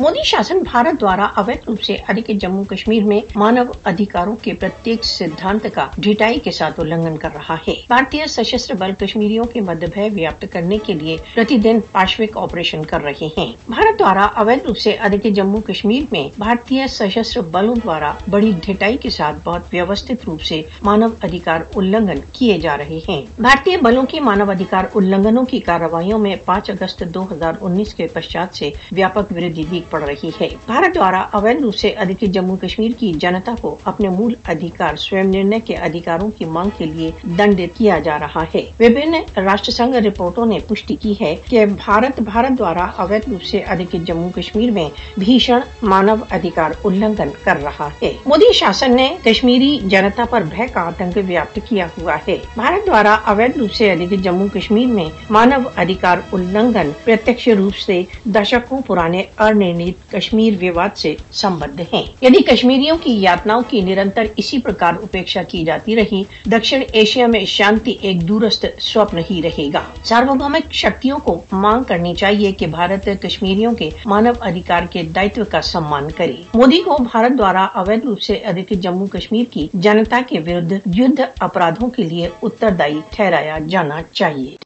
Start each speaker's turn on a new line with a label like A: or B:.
A: مودی شاسن بھارت دوارا اوید روپ سے کے جموں کشمیر میں مانو ادھیکاروں کے پرتیک سدھانت کا ڈھٹائی کے ساتھ النگن کر رہا ہے۔ بھارتی سشستر بل کشمیریوں کے مدھ ویاپت کرنے کے لیے پرتی دن پارشوک آپریشن کر رہے ہیں۔ بھارت دوارا اوید روپ سے کے جموں کشمیر میں بھارتی سشستر بلوں دوارا بڑی ڈھٹائی کے ساتھ بہت ویوستھت روپ سے مانو ادھیکار النگن کیے جا رہے ہیں۔ بھارتی بلوں کے مانو ادھیکار النگنوں کی کارروائیوں میں پانچ اگست دو ہزار انیس کے پشچات سے ویاپک وردھی دیکھ پڑ رہی ہے۔ بھارت دوارا اویل سے ادھک جموں کشمیر کی جنتا کو اپنے مول ادھیکار سوئم نرنے کے ادھیکاروں کی مانگ کے لیے دنڈت کیا جا رہا ہے۔ وبھن راشٹر سنگھ رپورٹوں نے پشٹی کی ہے کہ بھارت بھارت دوارا اویدھ روپ سے ادھکت جموں کشمیر میں بھیشن مانو ادھیکار النگھن کر رہا ہے۔ مودی شاسن نے کشمیری جنتا پر بھے کا آتنک ویاپت کیا ہوا ہے۔ بھارت دوارا اویدھ روپ سے ادھک جموں کشمیر میں مانو ادھیکار النگھن پرتکش روپ سے دشکوں پرانے ارن سمیت کشمیر ویواد سے سمبدھ ہیں۔ یعنی کشمیریوں کی یاتناؤں کی نرنتر اسی پرکار اپیکشا کی جاتی رہی دکشن ایشیا میں شانتی ایک دورست سوپن ہی رہے گا۔ ساروبھومک شکتیوں کو مانگ کرنی چاہیے کہ بھارت کشمیریوں کے مانو ادھیکار کے دائتو کا سمان کرے۔ مودی کو بھارت دوارا اویدھ روپ سے ادھکت جموں کشمیر کی جنتا کے ورد یدھ اپرادھوں کے لیے اتردائی ٹھہرایا جانا چاہیے۔